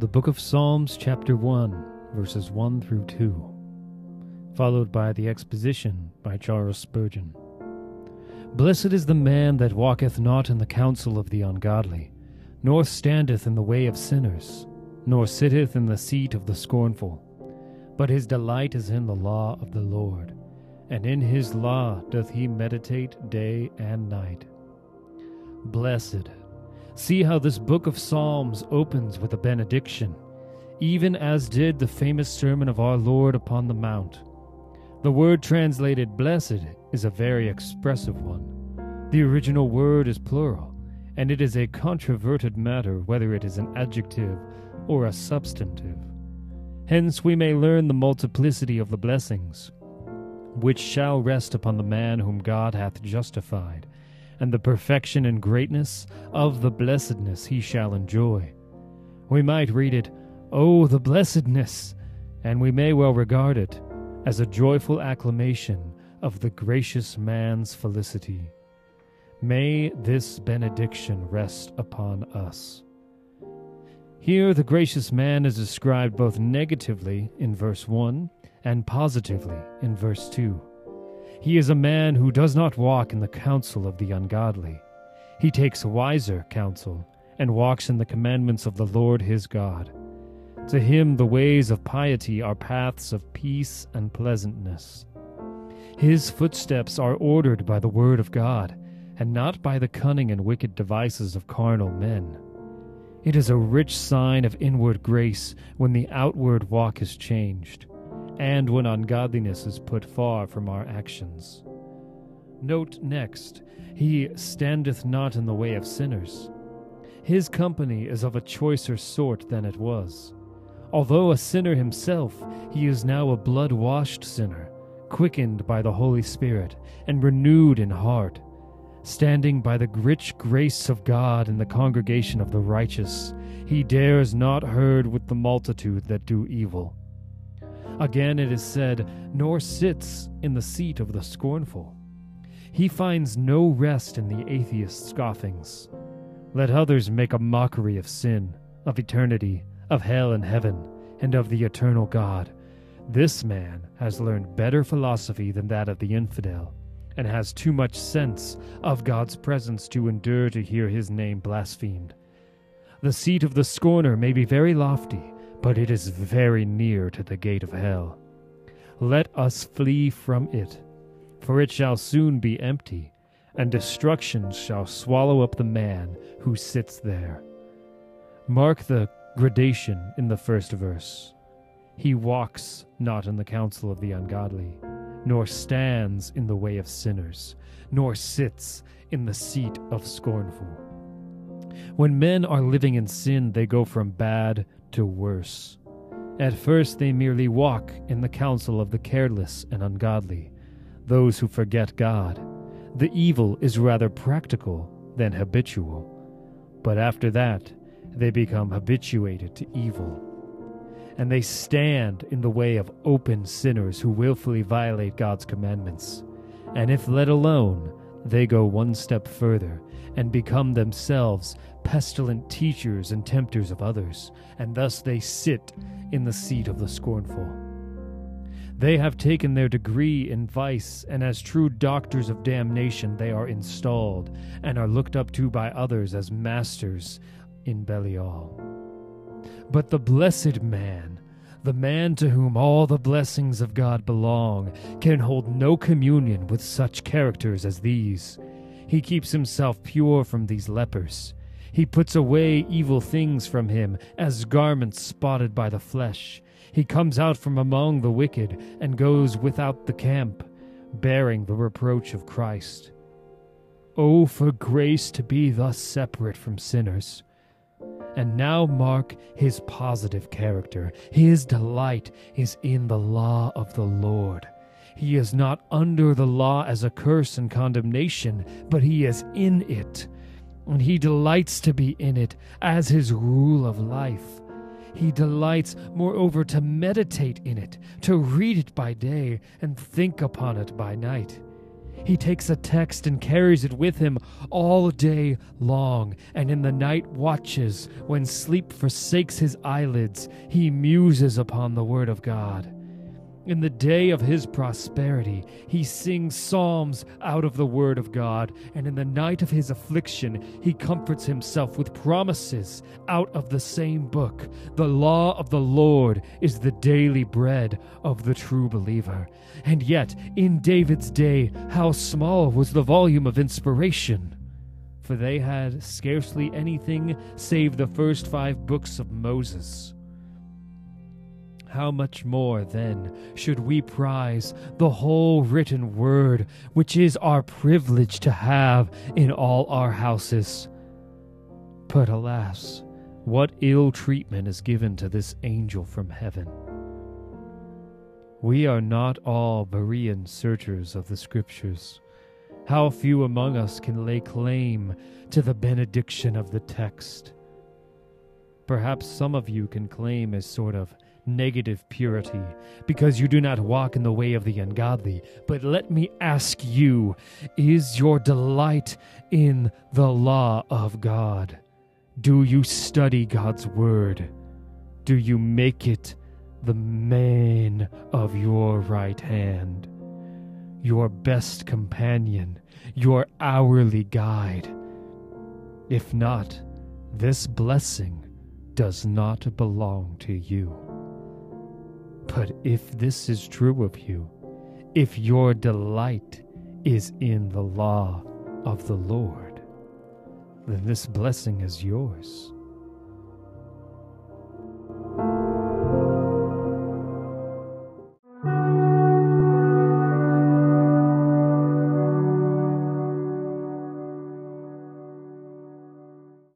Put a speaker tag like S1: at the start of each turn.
S1: the book of Psalms, chapter 1, verses 1 through 2, followed by the exposition by Charles Spurgeon. Blessed is the man that walketh not in the counsel of the ungodly, nor standeth in the way of sinners, nor sitteth in the seat of the scornful. But his delight is in the law of the Lord, and in his law doth he meditate day and night. Blessed See how this book of Psalms opens with a benediction, even as did the famous sermon of our Lord upon the Mount. The word translated blessed is a very expressive one. The original word is plural, and it is a controverted matter whether it is an adjective or a substantive. Hence we may learn the multiplicity of the blessings, which shall rest upon the man whom God hath justified and the perfection and greatness of the blessedness he shall enjoy. We might read it, Oh, the blessedness! And we may well regard it as a joyful acclamation of the gracious man's felicity. May this benediction rest upon us. Here, the gracious man is described both negatively in verse 1 and positively in verse 2. He is a man who does not walk in the counsel of the ungodly. He takes wiser counsel, and walks in the commandments of the Lord his God. To him the ways of piety are paths of peace and pleasantness. His footsteps are ordered by the word of God, and not by the cunning and wicked devices of carnal men. It is a rich sign of inward grace when the outward walk is changed and when ungodliness is put far from our actions. Note next, he standeth not in the way of sinners. His company is of a choicer sort than it was. Although a sinner himself, he is now a blood washed sinner, quickened by the Holy Spirit, and renewed in heart. Standing by the rich grace of God in the congregation of the righteous, he dares not herd with the multitude that do evil Again it is said, nor sits in the seat of the scornful. He finds no rest in the atheist's scoffings. Let others make a mockery of sin, of eternity, of hell and heaven, and of the eternal God. This man has learned better philosophy than that of the infidel, and has too much sense of God's presence to endure to hear his name blasphemed. The seat of the scorner may be very lofty, but it is very near to the gate of hell. Let us flee from it, for it shall soon be empty, and destruction shall swallow up the man who sits there. Mark the gradation in the first verse. He walks not in the counsel of the ungodly, nor stands in the way of sinners, nor sits in the seat of scornful. When men are living in sin, they go from bad to worse. At first, they merely walk in the counsel of the careless and ungodly, those who forget God. The evil is rather practical than habitual. But after that, they become habituated to evil. And they stand in the way of open sinners who wilfully violate God's commandments. And if let alone, they go one step further and become themselves pestilent teachers and tempters of others, and thus they sit in the seat of the scornful. They have taken their degree in vice, and as true doctors of damnation they are installed, and are looked up to by others as masters in Belial. But the blessed man, the man to whom all the blessings of God belong, can hold no communion with such characters as these. He keeps himself pure from these lepers. He puts away evil things from him as garments spotted by the flesh. He comes out from among the wicked and goes without the camp, bearing the reproach of Christ. Oh, for grace to be thus separate from sinners! And now mark his positive character. His delight is in the law of the Lord. He is not under the law as a curse and condemnation, but he is in it and he delights to be in it as his rule of life. He delights, moreover, to meditate in it, to read it by day, and think upon it by night. He takes a text and carries it with him all day long, and in the night watches, when sleep forsakes his eyelids, he muses upon the Word of God. In the day of his prosperity, he sings psalms out of the word of God, and in the night of his affliction, he comforts himself with promises out of the same book. The law of the Lord is the daily bread of the true believer. And yet, in David's day, how small was the volume of inspiration! For they had scarcely anything save the first five books of Moses how much more, then, should we prize the whole written word, which is our privilege to have in all our houses? But alas, what ill treatment is given to this angel from heaven? We are not all Berean searchers of the Scriptures. How few among us can lay claim to the benediction of the text? Perhaps some of you can claim a sort of negative purity, because you do not walk in the way of the ungodly. But let me ask you is your delight in the law of God? Do you study God's word? Do you make it the main of your right hand, your best companion, your hourly guide? If not, this blessing does not belong to you. But if this is true of you, if your delight is in the law of the Lord, then this blessing is yours.